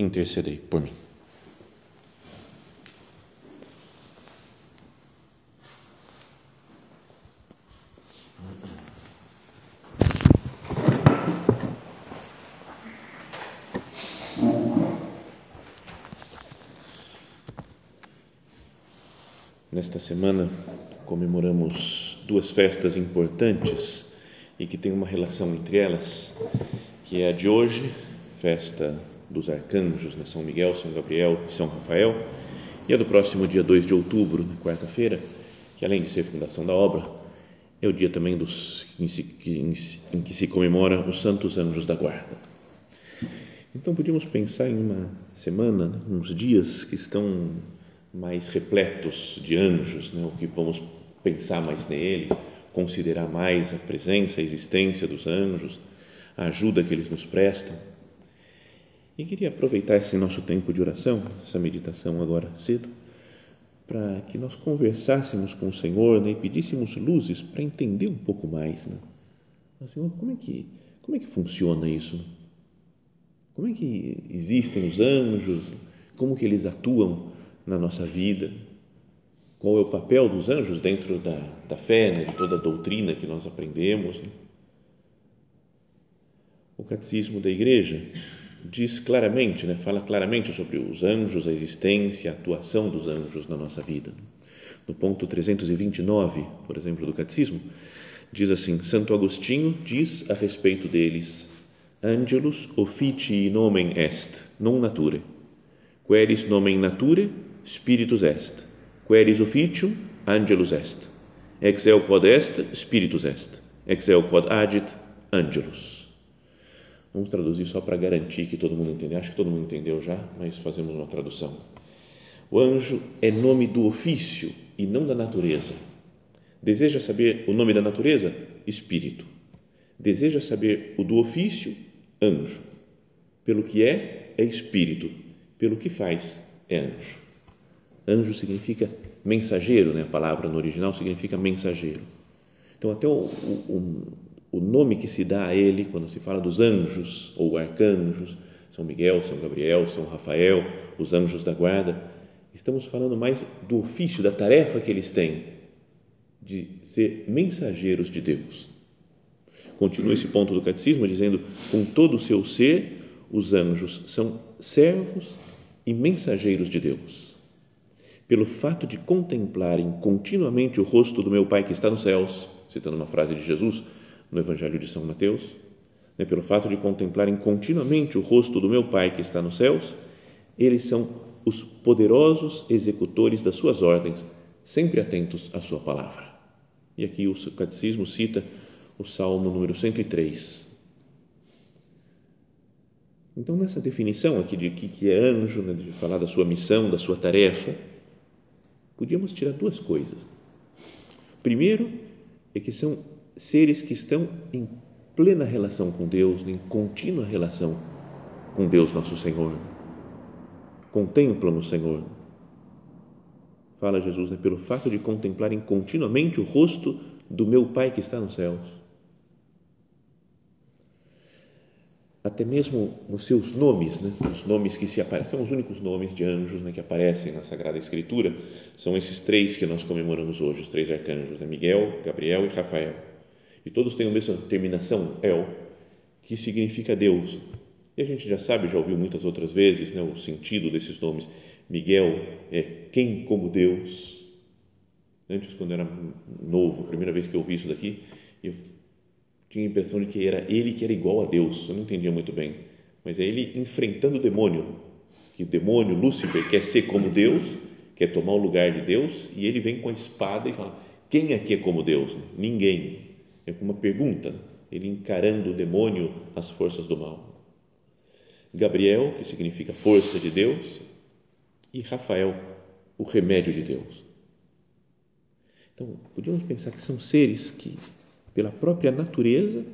intercedei por mim. Nesta semana comemoramos duas festas importantes e que têm uma relação entre elas, que é a de hoje, festa dos arcanjos, né? São Miguel, São Gabriel e São Rafael, e a do próximo dia 2 de outubro, na quarta-feira, que além de ser fundação da obra, é o dia também dos, em, em, em que se comemora os santos anjos da guarda. Então podíamos pensar em uma semana, né? uns dias que estão mais repletos de anjos, né? o que vamos pensar mais neles, considerar mais a presença, a existência dos anjos, a ajuda que eles nos prestam. E queria aproveitar esse nosso tempo de oração, essa meditação agora cedo, para que nós conversássemos com o Senhor né, e pedíssemos luzes para entender um pouco mais. Né? Senhor, como é que, como é que funciona isso? Como é que existem os anjos? Como que eles atuam na nossa vida? Qual é o papel dos anjos dentro da, da fé, né, de toda a doutrina que nós aprendemos? Né? O catecismo da igreja diz claramente, né, fala claramente sobre os anjos, a existência, a atuação dos anjos na nossa vida. No ponto 329, por exemplo, do Catecismo, diz assim: Santo Agostinho diz a respeito deles: Angelus officii nomen est, non nature. Queris nomen nature, spiritus est. Queris officium, angelus est. Ex eo quod est, spiritus est. Ex eo quod agit, angelus. Vamos traduzir só para garantir que todo mundo entendeu. Acho que todo mundo entendeu já, mas fazemos uma tradução. O anjo é nome do ofício e não da natureza. Deseja saber o nome da natureza? Espírito. Deseja saber o do ofício? Anjo. Pelo que é, é espírito. Pelo que faz, é anjo. Anjo significa mensageiro, né? a palavra no original significa mensageiro. Então, até o, o, o nome que se dá a ele quando se fala dos anjos ou arcanjos, São Miguel, São Gabriel, São Rafael, os anjos da guarda, estamos falando mais do ofício, da tarefa que eles têm de ser mensageiros de Deus. Continua esse ponto do catecismo dizendo: com todo o seu ser, os anjos são servos e mensageiros de Deus. Pelo fato de contemplarem continuamente o rosto do meu Pai que está nos céus, citando uma frase de Jesus, no Evangelho de São Mateus, né, pelo fato de contemplarem continuamente o rosto do meu Pai que está nos céus, eles são os poderosos executores das suas ordens, sempre atentos à sua palavra. E aqui o catecismo cita o Salmo número 103. Então, nessa definição aqui de que é anjo, né, de falar da sua missão, da sua tarefa, podíamos tirar duas coisas. Primeiro, é que são seres que estão em plena relação com Deus, em contínua relação com Deus nosso Senhor. Contemplam o Senhor. Fala Jesus, né, pelo fato de contemplarem continuamente o rosto do meu Pai que está nos céus. Até mesmo nos seus nomes, né, os nomes que se aparecem, são os únicos nomes de anjos né, que aparecem na Sagrada Escritura, são esses três que nós comemoramos hoje, os três arcanjos, né, Miguel, Gabriel e Rafael e todos têm a mesma terminação, El, que significa Deus. E a gente já sabe, já ouviu muitas outras vezes né, o sentido desses nomes. Miguel é quem como Deus. Antes, quando era novo, a primeira vez que eu ouvi isso daqui, eu tinha a impressão de que era ele que era igual a Deus. Eu não entendia muito bem. Mas é ele enfrentando o demônio. Que o demônio, Lúcifer, quer ser como Deus, quer tomar o lugar de Deus, e ele vem com a espada e fala: Quem aqui é como Deus? Ninguém é uma pergunta, ele encarando o demônio, as forças do mal. Gabriel, que significa força de Deus, e Rafael, o remédio de Deus. Então, podíamos pensar que são seres que, pela própria natureza,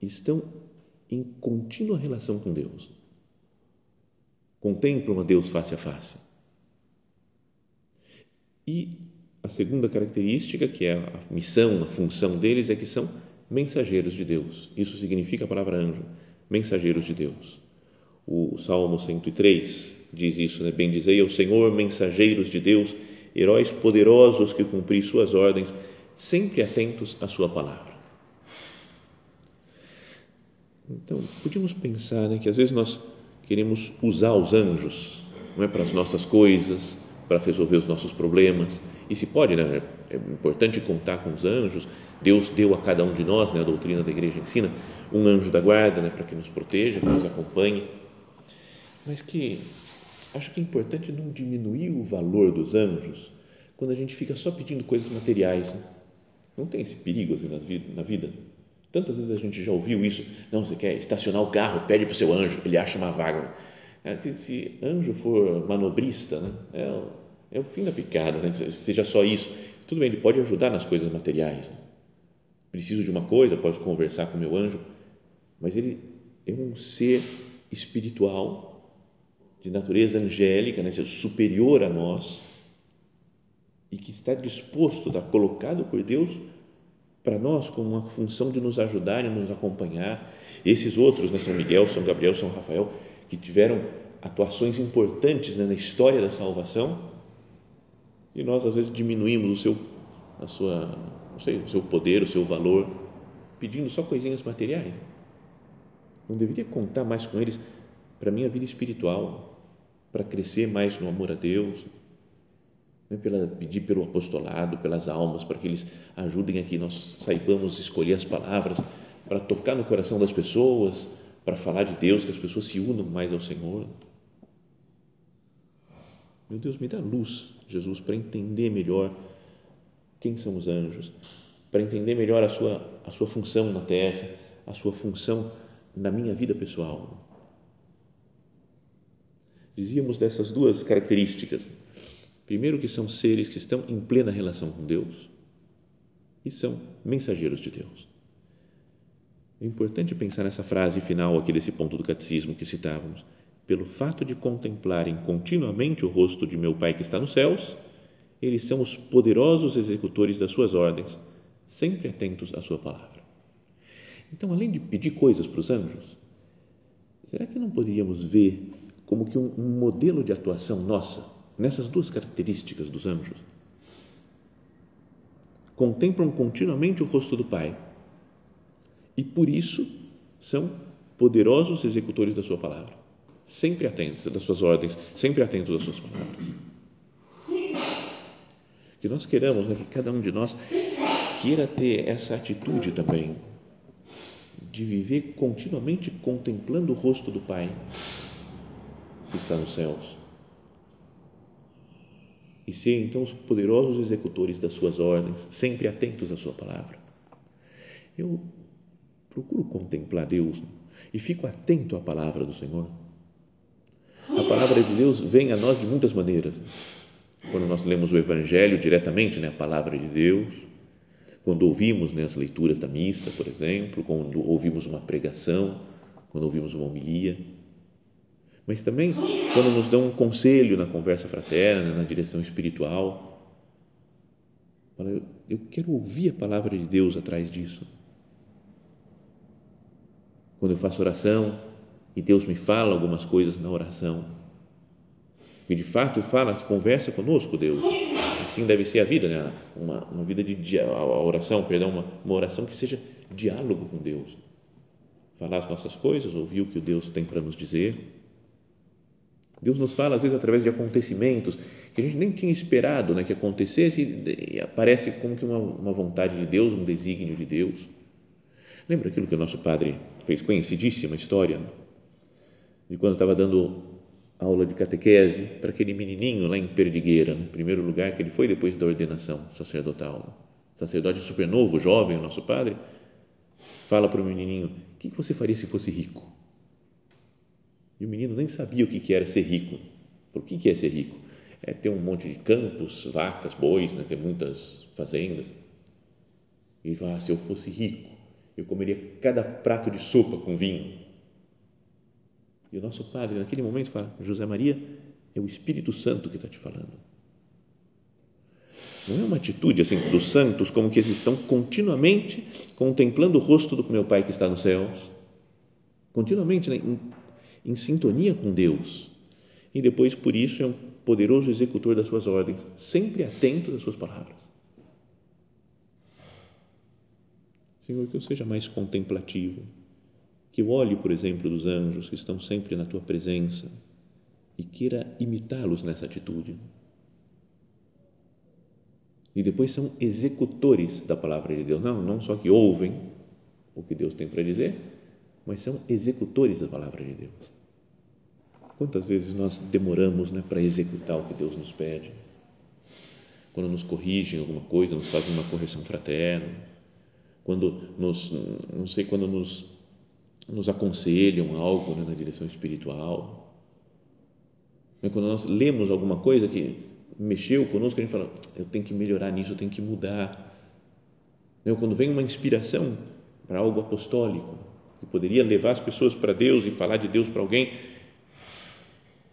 estão em contínua relação com Deus. Contemplam a Deus face a face. E a segunda característica, que é a missão, a função deles, é que são mensageiros de Deus. Isso significa a palavra anjo, mensageiros de Deus. O Salmo 103 diz isso, né? Bendizei ao Senhor, mensageiros de Deus, heróis poderosos que cumpri suas ordens, sempre atentos à sua palavra. Então, podíamos pensar né, que às vezes nós queremos usar os anjos, não é para as nossas coisas, para resolver os nossos problemas. E se pode, né? É importante contar com os anjos. Deus deu a cada um de nós, né? A doutrina da igreja ensina um anjo da guarda, né? Para que nos proteja, que nos acompanhe. Mas que acho que é importante não diminuir o valor dos anjos quando a gente fica só pedindo coisas materiais. Né? Não tem esse perigo assim na vida. Tantas vezes a gente já ouviu isso. Não, você quer estacionar o carro, pede para o seu anjo, ele acha uma vaga. É se anjo for manobrista, né, é, é o fim da picada, né? seja só isso. Tudo bem, ele pode ajudar nas coisas materiais. Né? Preciso de uma coisa, posso conversar com meu anjo, mas ele é um ser espiritual, de natureza angélica, né? superior a nós, e que está disposto, está colocado por Deus para nós como uma função de nos ajudar e nos acompanhar. Esses outros, né, São Miguel, São Gabriel, São Rafael, que tiveram atuações importantes né, na história da salvação e nós às vezes diminuímos o seu a sua não sei, o seu poder, o seu valor pedindo só coisinhas materiais não deveria contar mais com eles para minha vida espiritual para crescer mais no amor a Deus né, pela, pedir pelo apostolado pelas almas para que eles ajudem a que nós saibamos escolher as palavras para tocar no coração das pessoas para falar de Deus, que as pessoas se unam mais ao Senhor. Meu Deus, me dá luz, Jesus, para entender melhor quem são os anjos, para entender melhor a sua, a sua função na terra, a sua função na minha vida pessoal. Dizíamos dessas duas características. Primeiro, que são seres que estão em plena relação com Deus e são mensageiros de Deus. É importante pensar nessa frase final aqui desse ponto do catecismo que citávamos. Pelo fato de contemplarem continuamente o rosto de meu Pai que está nos céus, eles são os poderosos executores das suas ordens, sempre atentos à sua palavra. Então, além de pedir coisas para os anjos, será que não poderíamos ver como que um, modelo de atuação nossa nessas duas características dos anjos? Contemplam continuamente o rosto do Pai e por isso são poderosos executores da sua palavra, sempre atentos das suas ordens, sempre atentos às suas palavras. Que nós queramos, né, que cada um de nós queira ter essa atitude também de viver continuamente contemplando o rosto do Pai que está nos céus e ser então os poderosos executores das suas ordens, sempre atentos à sua palavra. Eu procuro contemplar Deus e fico atento à palavra do Senhor. A palavra de Deus vem a nós de muitas maneiras. Quando nós lemos o Evangelho diretamente, né, a palavra de Deus, quando ouvimos né, as leituras da missa, por exemplo, quando ouvimos uma pregação, quando ouvimos uma homilia, mas também quando nos dão um conselho na conversa fraterna, na direção espiritual. Eu quero ouvir a palavra de Deus atrás disso quando eu faço oração e Deus me fala algumas coisas na oração. E de fato fala, conversa conosco, Deus. Assim deve ser a vida, né? uma, uma vida de a oração, perdão, uma, uma oração que seja diálogo com Deus. Falar as nossas coisas, ouvir o que Deus tem para nos dizer. Deus nos fala às vezes através de acontecimentos que a gente nem tinha esperado né, que acontecesse e aparece como que uma, uma vontade de Deus, um desígnio de Deus. Lembra aquilo que o nosso padre fez conhecidíssima história de quando estava dando aula de catequese para aquele menininho lá em Perdigueira, no primeiro lugar que ele foi depois da ordenação sacerdotal. Sacerdote super novo, jovem, o nosso padre, fala para o menininho: O que você faria se fosse rico? E o menino nem sabia o que era ser rico. Por que é ser rico? É ter um monte de campos, vacas, bois, né? ter muitas fazendas. E ele fala, ah, se eu fosse rico, eu comeria cada prato de sopa com vinho. E o nosso padre, naquele momento, fala, José Maria, é o Espírito Santo que está te falando. Não é uma atitude assim dos santos como que eles estão continuamente contemplando o rosto do meu Pai que está nos céus, continuamente né, em, em sintonia com Deus. E depois, por isso, é um poderoso executor das suas ordens, sempre atento às suas palavras. Senhor, que eu seja mais contemplativo, que eu olhe, por exemplo, dos anjos que estão sempre na tua presença e queira imitá-los nessa atitude. E depois são executores da palavra de Deus, não, não só que ouvem o que Deus tem para dizer, mas são executores da palavra de Deus. Quantas vezes nós demoramos né, para executar o que Deus nos pede? Quando nos corrigem alguma coisa, nos fazem uma correção fraterna, quando nos, não sei, quando nos, nos aconselham algo né, na direção espiritual, quando nós lemos alguma coisa que mexeu conosco, a gente fala, eu tenho que melhorar nisso, eu tenho que mudar. Quando vem uma inspiração para algo apostólico, que poderia levar as pessoas para Deus e falar de Deus para alguém,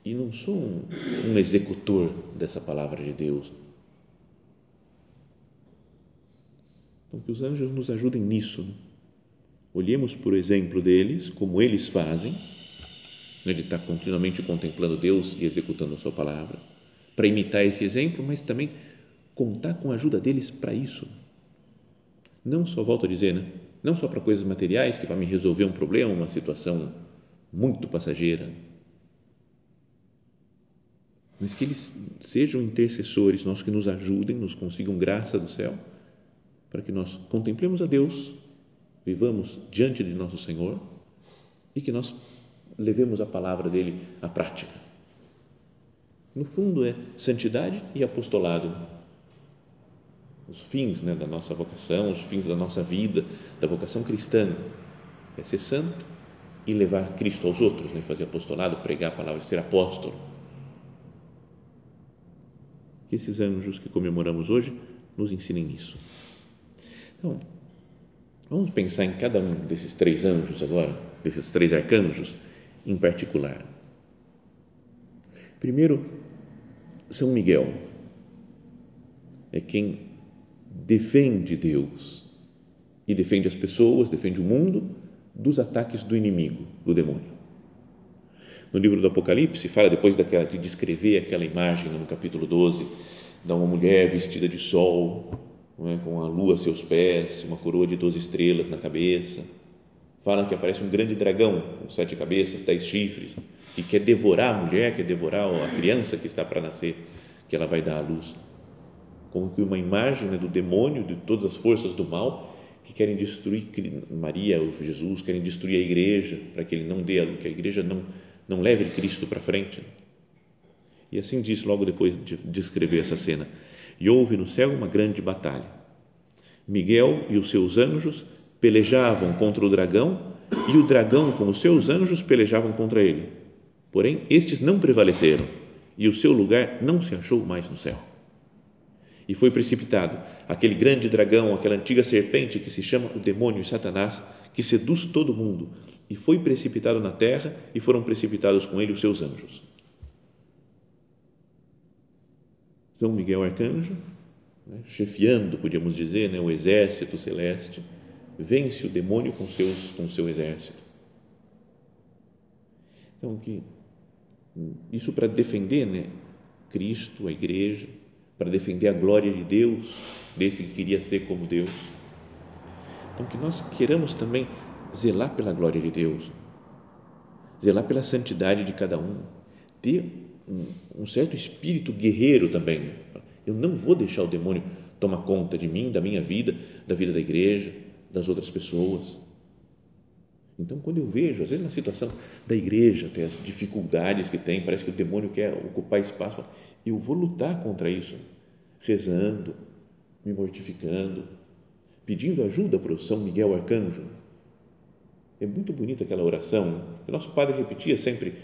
e não sou um, um executor dessa palavra de Deus. Então, que os anjos nos ajudem nisso. Olhemos, por exemplo, deles, como eles fazem, né? ele está continuamente contemplando Deus e executando a sua palavra, para imitar esse exemplo, mas também contar com a ajuda deles para isso. Não só, volto a dizer, né? não só para coisas materiais que vai me resolver um problema, uma situação muito passageira, mas que eles sejam intercessores, nós que nos ajudem, nos consigam graça do céu, para que nós contemplemos a Deus, vivamos diante de nosso Senhor e que nós levemos a palavra dele à prática. No fundo é santidade e apostolado. Os fins né, da nossa vocação, os fins da nossa vida, da vocação cristã, é ser santo e levar Cristo aos outros, né, fazer apostolado, pregar a palavra, ser apóstolo que esses anjos que comemoramos hoje nos ensinem isso. Então, vamos pensar em cada um desses três anjos agora, desses três arcanjos em particular. Primeiro, São Miguel é quem defende Deus e defende as pessoas, defende o mundo dos ataques do inimigo, do demônio no livro do Apocalipse, fala depois daquela, de descrever aquela imagem no capítulo 12, da uma mulher vestida de sol, é? com a lua a seus pés, uma coroa de doze estrelas na cabeça. Fala que aparece um grande dragão com sete cabeças, dez chifres, e quer devorar a mulher, quer devorar a criança que está para nascer, que ela vai dar à luz. Como que uma imagem né, do demônio, de todas as forças do mal, que querem destruir Maria ou Jesus, querem destruir a igreja, para que ele não dê a luz, que a igreja não não leve Cristo para frente. E assim diz logo depois de descrever essa cena. E houve no céu uma grande batalha. Miguel e os seus anjos pelejavam contra o dragão e o dragão com os seus anjos pelejavam contra ele. Porém, estes não prevaleceram e o seu lugar não se achou mais no céu. E foi precipitado aquele grande dragão, aquela antiga serpente que se chama o demônio e Satanás, que seduz todo mundo e foi precipitado na terra e foram precipitados com ele os seus anjos. São Miguel Arcanjo, né, chefiando, podíamos dizer, né, o exército celeste, vence o demônio com, seus, com seu exército. Então, que, isso para defender né, Cristo, a igreja, para defender a glória de Deus, desse que queria ser como Deus. Então, que nós queiramos também zelar pela glória de Deus, zelar pela santidade de cada um, ter um, um certo espírito guerreiro também. Eu não vou deixar o demônio tomar conta de mim, da minha vida, da vida da igreja, das outras pessoas. Então, quando eu vejo, às vezes na situação da igreja, tem as dificuldades que tem, parece que o demônio quer ocupar espaço, eu vou lutar contra isso, rezando, me mortificando, pedindo ajuda para o São Miguel Arcanjo, É muito bonita aquela oração. O nosso padre repetia sempre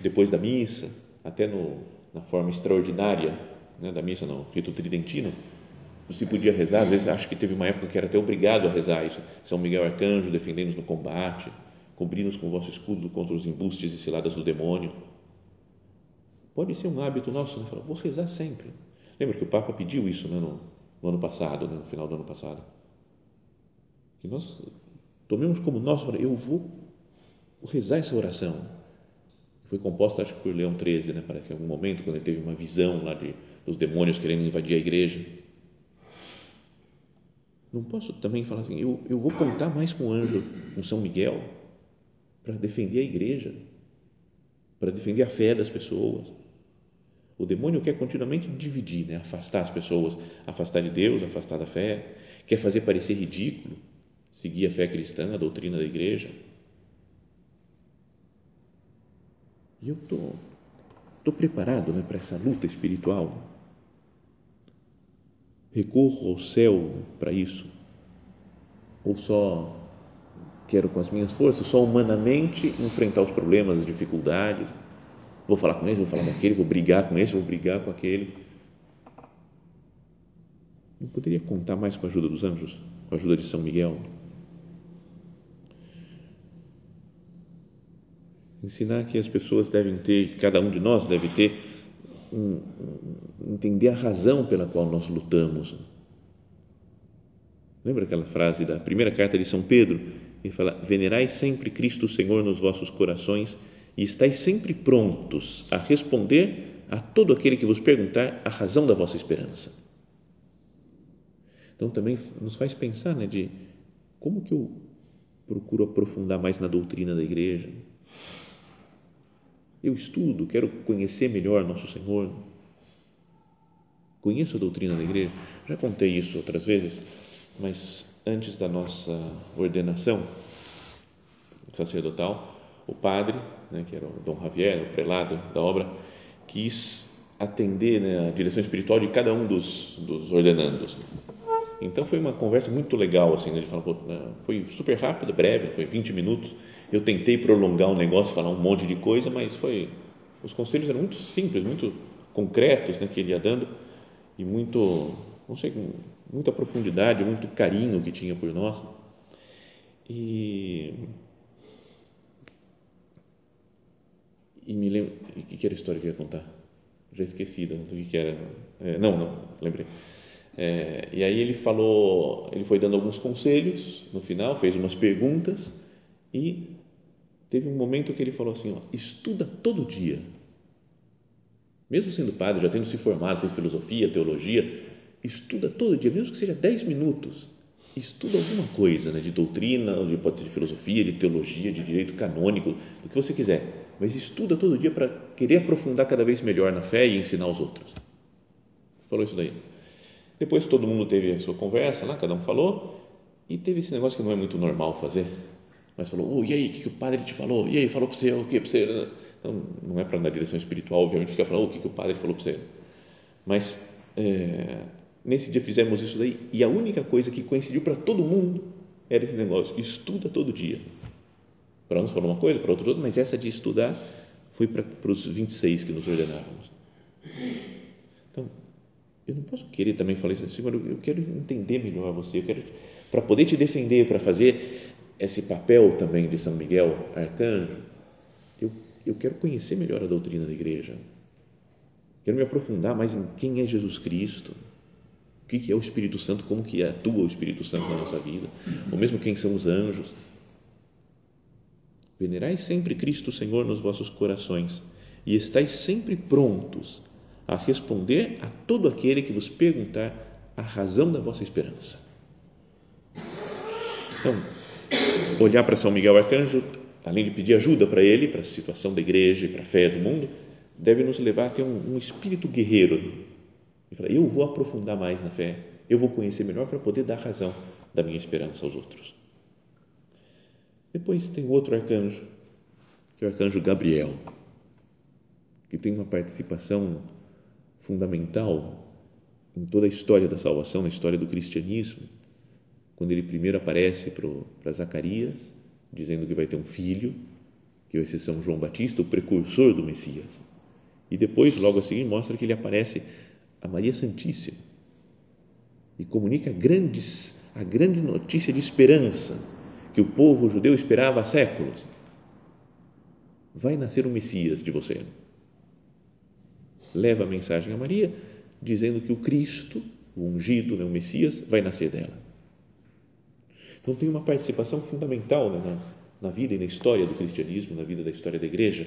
depois da missa, até no, na forma extraordinária né, da missa no rito tridentino, se podia rezar, às vezes acho que teve uma época que era até obrigado a rezar isso. São Miguel Arcanjo, defendendo-nos no combate, cobri-nos com o vosso escudo contra os embustes e ciladas do demônio. Pode ser um hábito nosso, né? Falar, vou rezar sempre. Lembra que o Papa pediu isso né, no, no ano passado, né, no final do ano passado? Que nós tomemos como nosso, eu vou rezar essa oração. Foi composta, acho que por Leão XIII, né? parece que em algum momento, quando ele teve uma visão lá de, dos demônios querendo invadir a igreja não posso também falar assim, eu, eu vou contar mais com o anjo, com São Miguel, para defender a igreja, para defender a fé das pessoas. O demônio quer continuamente dividir, né? afastar as pessoas, afastar de Deus, afastar da fé, quer fazer parecer ridículo, seguir a fé cristã, a doutrina da igreja. E eu tô, tô preparado né, para essa luta espiritual recorro ao céu para isso? Ou só quero com as minhas forças, só humanamente enfrentar os problemas, as dificuldades? Vou falar com esse, vou falar com aquele, vou brigar com esse, vou brigar com aquele. Não poderia contar mais com a ajuda dos anjos, com a ajuda de São Miguel? Ensinar que as pessoas devem ter, cada um de nós deve ter um, entender a razão pela qual nós lutamos. Lembra aquela frase da primeira carta de São Pedro? Ele fala: Venerai sempre Cristo Senhor nos vossos corações e estáis sempre prontos a responder a todo aquele que vos perguntar a razão da vossa esperança. Então também nos faz pensar, né, de como que eu procuro aprofundar mais na doutrina da igreja, eu estudo, quero conhecer melhor nosso Senhor. Conheço a doutrina da igreja. Já contei isso outras vezes, mas antes da nossa ordenação sacerdotal, o padre, né, que era o Dom Javier, o prelado da obra, quis atender né, a direção espiritual de cada um dos, dos ordenandos. Então foi uma conversa muito legal, assim, né? ele falou, né, foi super rápida, breve, foi 20 minutos. Eu tentei prolongar o negócio, falar um monte de coisa, mas foi, os conselhos eram muito simples, muito concretos, né, que ele ia dando e muito, não sei, muita profundidade, muito carinho que tinha por nós. E e me lembro, o que era a história que eu ia contar? Já esqueci do que era. É, não, não, lembrei é, e aí ele falou, ele foi dando alguns conselhos no final, fez umas perguntas e teve um momento que ele falou assim: ó, estuda todo dia. Mesmo sendo padre, já tendo se formado, fez filosofia, teologia, estuda todo dia, mesmo que seja 10 minutos. Estuda alguma coisa né, de doutrina, pode ser de filosofia, de teologia, de direito canônico, do que você quiser, mas estuda todo dia para querer aprofundar cada vez melhor na fé e ensinar os outros. Falou isso daí. Depois todo mundo teve a sua conversa lá, cada um falou, e teve esse negócio que não é muito normal fazer, mas falou, oh, e aí, o que, que o padre te falou? E aí, falou para você o que para você? Então, não é para dar direção espiritual, obviamente, fica falando, oh, o que, que o padre falou para você? Mas, é, nesse dia fizemos isso daí, e a única coisa que coincidiu para todo mundo era esse negócio, estuda todo dia. Para uns falou uma coisa, para outros outra, mas essa de estudar foi para, para os 26 que nos ordenávamos. Então, eu não posso querer também falar isso, Senhor, eu quero entender melhor você, eu quero, para poder te defender, para fazer esse papel também de São Miguel, arcanjo, eu, eu quero conhecer melhor a doutrina da igreja, quero me aprofundar mais em quem é Jesus Cristo, o que é o Espírito Santo, como que atua o Espírito Santo na nossa vida, ou mesmo quem são os anjos. Venerai sempre Cristo Senhor nos vossos corações e estáis sempre prontos a responder a todo aquele que vos perguntar a razão da vossa esperança. Então, olhar para São Miguel Arcanjo, além de pedir ajuda para ele, para a situação da igreja e para a fé do mundo, deve nos levar a ter um, um espírito guerreiro. E falar, eu vou aprofundar mais na fé, eu vou conhecer melhor para poder dar razão da minha esperança aos outros. Depois tem outro arcanjo, que é o arcanjo Gabriel, que tem uma participação fundamental em toda a história da salvação, na história do cristianismo, quando ele primeiro aparece para Zacarias dizendo que vai ter um filho, que vai ser São João Batista, o precursor do Messias. E depois, logo a seguir, mostra que ele aparece a Maria Santíssima e comunica grandes, a grande notícia de esperança que o povo judeu esperava há séculos. Vai nascer o Messias de você. Leva a mensagem a Maria, dizendo que o Cristo, o ungido, né, o Messias, vai nascer dela. Então tem uma participação fundamental né, na, na vida e na história do cristianismo, na vida da história da igreja.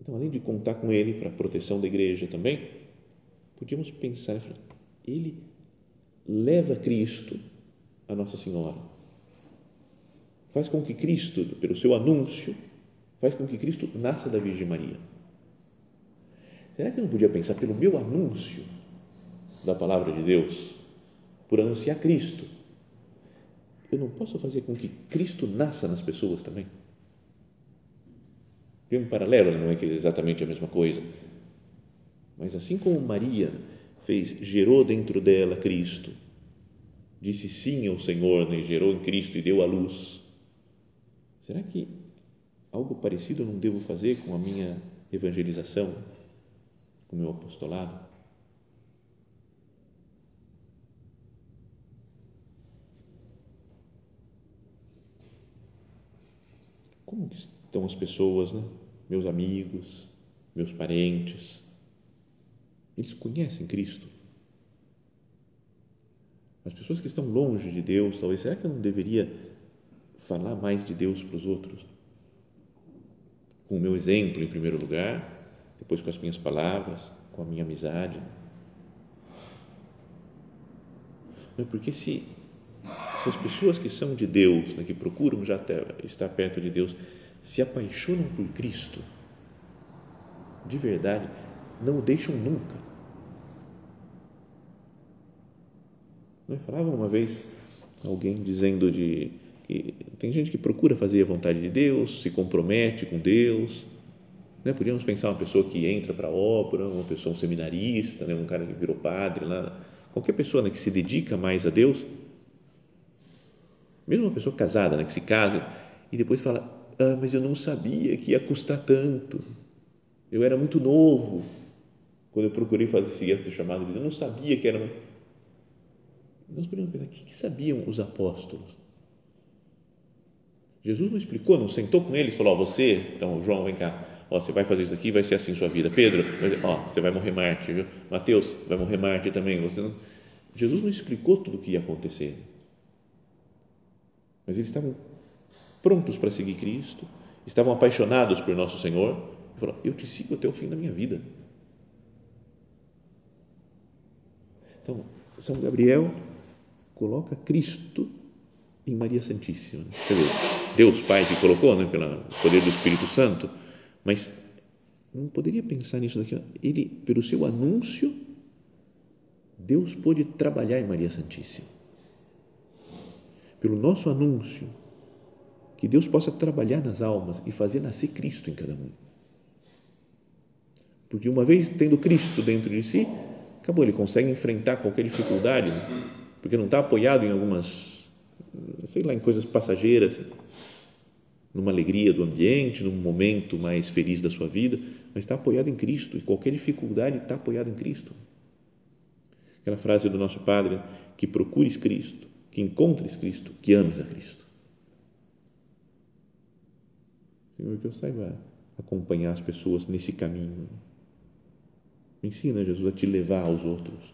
Então, além de contar com ele para a proteção da igreja também, podíamos pensar, ele leva Cristo a Nossa Senhora. Faz com que Cristo, pelo seu anúncio, faz com que Cristo nasça da Virgem Maria. Será que eu não podia pensar pelo meu anúncio da palavra de Deus, por anunciar Cristo, eu não posso fazer com que Cristo nasça nas pessoas também? Tem um paralelo, não é que é exatamente a mesma coisa, mas assim como Maria fez, gerou dentro dela Cristo, disse sim ao Senhor, né, gerou em Cristo e deu à luz. Será que algo parecido eu não devo fazer com a minha evangelização, com o meu apostolado? Como estão as pessoas, né? meus amigos, meus parentes? Eles conhecem Cristo? As pessoas que estão longe de Deus, talvez, será que eu não deveria falar mais de Deus para os outros? Com o meu exemplo, em primeiro lugar, depois com as minhas palavras, com a minha amizade. Porque se, se as pessoas que são de Deus, né, que procuram já estar perto de Deus, se apaixonam por Cristo, de verdade, não o deixam nunca Eu falava uma vez alguém dizendo de que tem gente que procura fazer a vontade de Deus, se compromete com Deus. Né? Podíamos pensar uma pessoa que entra para a obra, uma pessoa, um seminarista, né? um cara que virou padre lá, qualquer pessoa né, que se dedica mais a Deus, mesmo uma pessoa casada, né, que se casa e depois fala, ah, mas eu não sabia que ia custar tanto, eu era muito novo quando eu procurei fazer esse chamado de eu não sabia que era nós podemos pensar, o que, que sabiam os apóstolos? Jesus não explicou, não sentou com eles falou, ó, você, então, João, vem cá, ó, você vai fazer isso aqui, vai ser assim sua vida. Pedro, ó, você vai morrer mártir, viu? Mateus, vai morrer mártir também. Você não... Jesus não explicou tudo o que ia acontecer. Mas eles estavam prontos para seguir Cristo, estavam apaixonados por nosso Senhor, e falaram, eu te sigo até o fim da minha vida. Então, São Gabriel coloca Cristo em Maria Santíssima. Quer dizer, Deus Pai que colocou, né, pelo poder do Espírito Santo, mas não poderia pensar nisso daqui. Ele, pelo seu anúncio, Deus pôde trabalhar em Maria Santíssima. Pelo nosso anúncio, que Deus possa trabalhar nas almas e fazer nascer Cristo em cada um. Porque uma vez tendo Cristo dentro de si, acabou, ele consegue enfrentar qualquer dificuldade porque não está apoiado em algumas, sei lá, em coisas passageiras, numa alegria do ambiente, num momento mais feliz da sua vida, mas está apoiado em Cristo e qualquer dificuldade está apoiado em Cristo. Aquela frase do nosso Padre, que procures Cristo, que encontres Cristo, que ames a Cristo. Senhor, que eu saiba acompanhar as pessoas nesse caminho. Me ensina, Jesus, a te levar aos outros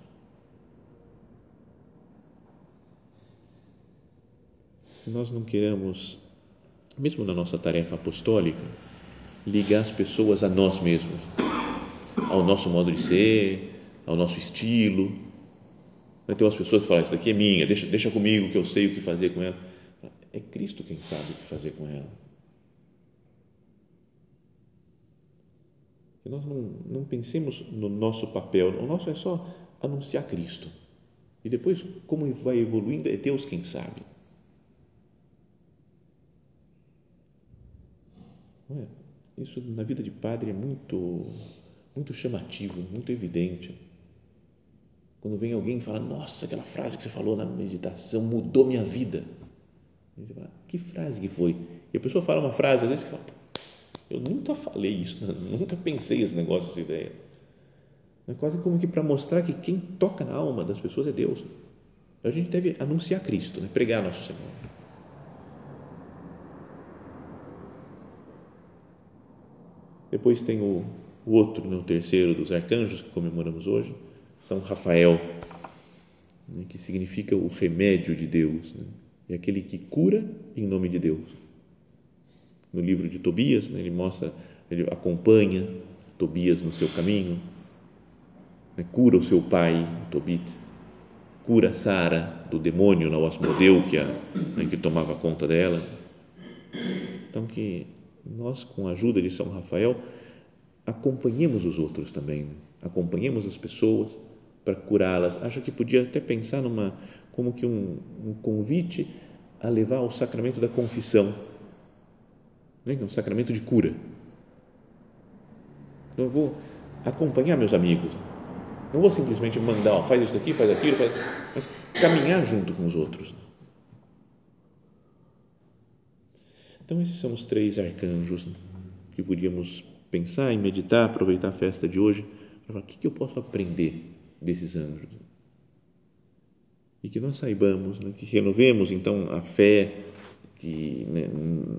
se nós não queremos, mesmo na nossa tarefa apostólica, ligar as pessoas a nós mesmos, ao nosso modo de ser, ao nosso estilo. Vai ter umas pessoas que falam, isso daqui é minha, deixa, deixa comigo que eu sei o que fazer com ela. É Cristo quem sabe o que fazer com ela. Nós não, não pensemos no nosso papel, o nosso é só anunciar Cristo. E depois, como vai evoluindo, é Deus quem sabe. É? Isso na vida de padre é muito, muito chamativo, muito evidente. Quando vem alguém e fala, nossa, aquela frase que você falou na meditação mudou minha vida. E você fala, que frase que foi? E a pessoa fala uma frase, às vezes que fala, eu nunca falei isso, né? nunca pensei esse negócio, essa ideia. É quase como que para mostrar que quem toca na alma das pessoas é Deus. A gente deve anunciar Cristo, né? pregar nosso Senhor. Depois tem o, o outro, né? o terceiro dos arcanjos que comemoramos hoje, São Rafael, né? que significa o remédio de Deus. Né? É aquele que cura em nome de Deus. No livro de Tobias, né? ele mostra, ele acompanha Tobias no seu caminho, né? cura o seu pai, Tobit, cura Sara do demônio, na Asmodeu, que, a, né? que tomava conta dela. Então, que nós, com a ajuda de São Rafael, acompanhemos os outros também, né? acompanhemos as pessoas para curá-las. Acho que podia até pensar numa como que um, um convite a levar ao sacramento da confissão, né? um sacramento de cura. Então eu vou acompanhar meus amigos, não vou simplesmente mandar, ó, faz isso daqui, faz aquilo, faz, mas caminhar junto com os outros. Então, esses são os três arcanjos que podíamos pensar e meditar, aproveitar a festa de hoje, para falar, o que eu posso aprender desses anjos? E que nós saibamos, né, que renovemos então a fé que, né,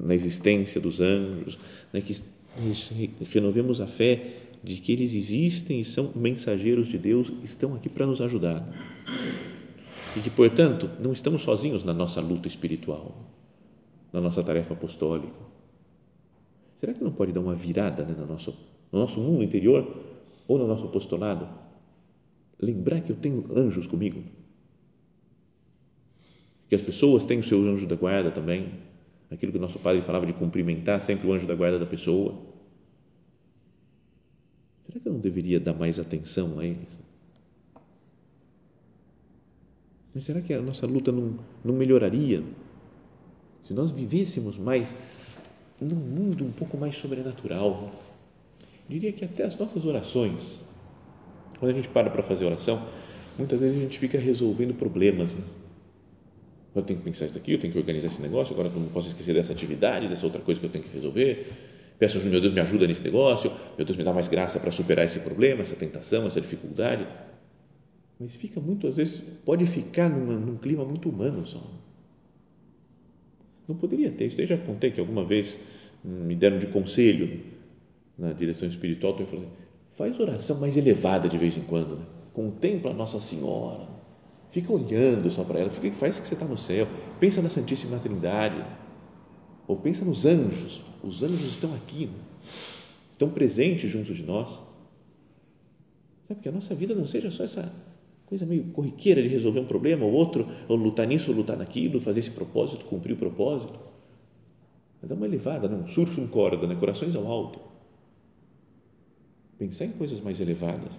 na existência dos anjos, né, que renovemos a fé de que eles existem e são mensageiros de Deus, estão aqui para nos ajudar. E que, portanto, não estamos sozinhos na nossa luta espiritual na nossa tarefa apostólica? Será que não pode dar uma virada né, no, nosso, no nosso mundo interior ou no nosso apostolado? Lembrar que eu tenho anjos comigo. Que as pessoas têm o seu anjo da guarda também. Aquilo que o nosso padre falava de cumprimentar sempre o anjo da guarda da pessoa. Será que eu não deveria dar mais atenção a eles? Mas será que a nossa luta não, não melhoraria se nós vivêssemos mais num mundo um pouco mais sobrenatural, diria que até as nossas orações, quando a gente para para fazer oração, muitas vezes a gente fica resolvendo problemas. Né? Eu tenho que pensar isso aqui, eu tenho que organizar esse negócio, agora eu não posso esquecer dessa atividade, dessa outra coisa que eu tenho que resolver. Peço, meu Deus, me ajuda nesse negócio, meu Deus, me dá mais graça para superar esse problema, essa tentação, essa dificuldade. Mas fica muito, às vezes, pode ficar numa, num clima muito humano só não poderia ter. Isso daí já contei que alguma vez me deram de conselho na direção espiritual. Então eu falei, faz oração mais elevada de vez em quando. Né? Contempla a Nossa Senhora. Fica olhando só para ela. Fica, faz que você está no céu. Pensa na Santíssima Trindade. Ou pensa nos anjos. Os anjos estão aqui. Né? Estão presentes junto de nós. Sabe que a nossa vida não seja só essa coisa meio corriqueira de resolver um problema ou outro, ou lutar nisso, ou lutar naquilo, fazer esse propósito, cumprir o propósito. Dá uma elevada, não? surf um corda, né? corações ao alto. Pensar em coisas mais elevadas.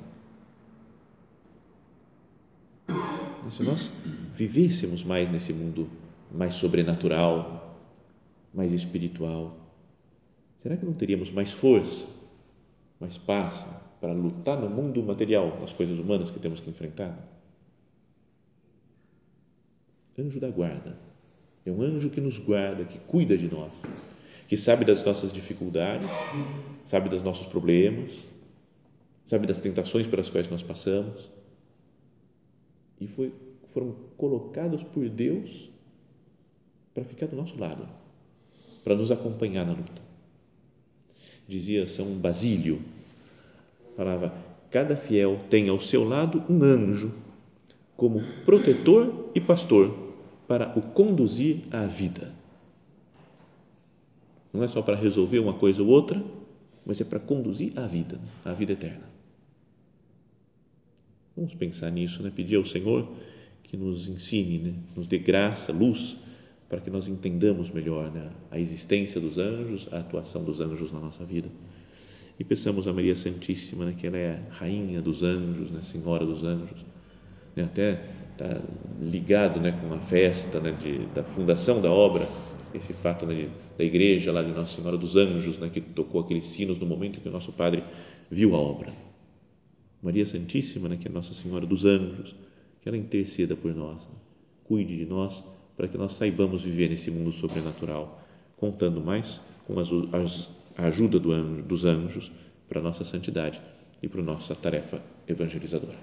Se nós vivêssemos mais nesse mundo mais sobrenatural, mais espiritual, será que não teríamos mais força, mais paz, para lutar no mundo material, nas coisas humanas que temos que enfrentar? Anjo da guarda. É um anjo que nos guarda, que cuida de nós, que sabe das nossas dificuldades, sabe dos nossos problemas, sabe das tentações pelas quais nós passamos e foi, foram colocados por Deus para ficar do nosso lado, para nos acompanhar na luta. Dizia São Basílio, falava: cada fiel tem ao seu lado um anjo como protetor e pastor para o conduzir à vida. Não é só para resolver uma coisa ou outra, mas é para conduzir à vida, à vida eterna. Vamos pensar nisso, né? pedir ao Senhor que nos ensine, né? nos dê graça, luz, para que nós entendamos melhor né? a existência dos anjos, a atuação dos anjos na nossa vida e peçamos a Maria Santíssima, né, que ela é a rainha dos anjos, né, senhora dos anjos, né, até está ligado né, com a festa né, de, da fundação da obra, esse fato né, de, da igreja lá de Nossa Senhora dos Anjos, né, que tocou aqueles sinos no momento que o nosso Padre viu a obra. Maria Santíssima, né, que é Nossa Senhora dos Anjos, que ela interceda por nós, né, cuide de nós para que nós saibamos viver nesse mundo sobrenatural, contando mais com a ajuda dos anjos para a nossa santidade e para a nossa tarefa evangelizadora.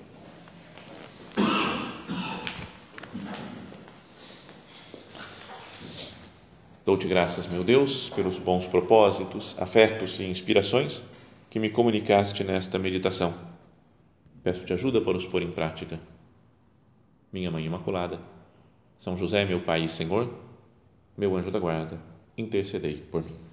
Dou-te graças, meu Deus, pelos bons propósitos, afetos e inspirações que me comunicaste nesta meditação. Peço-te ajuda para os pôr em prática. Minha Mãe Imaculada, São José, meu Pai e Senhor, meu anjo da guarda, intercedei por mim.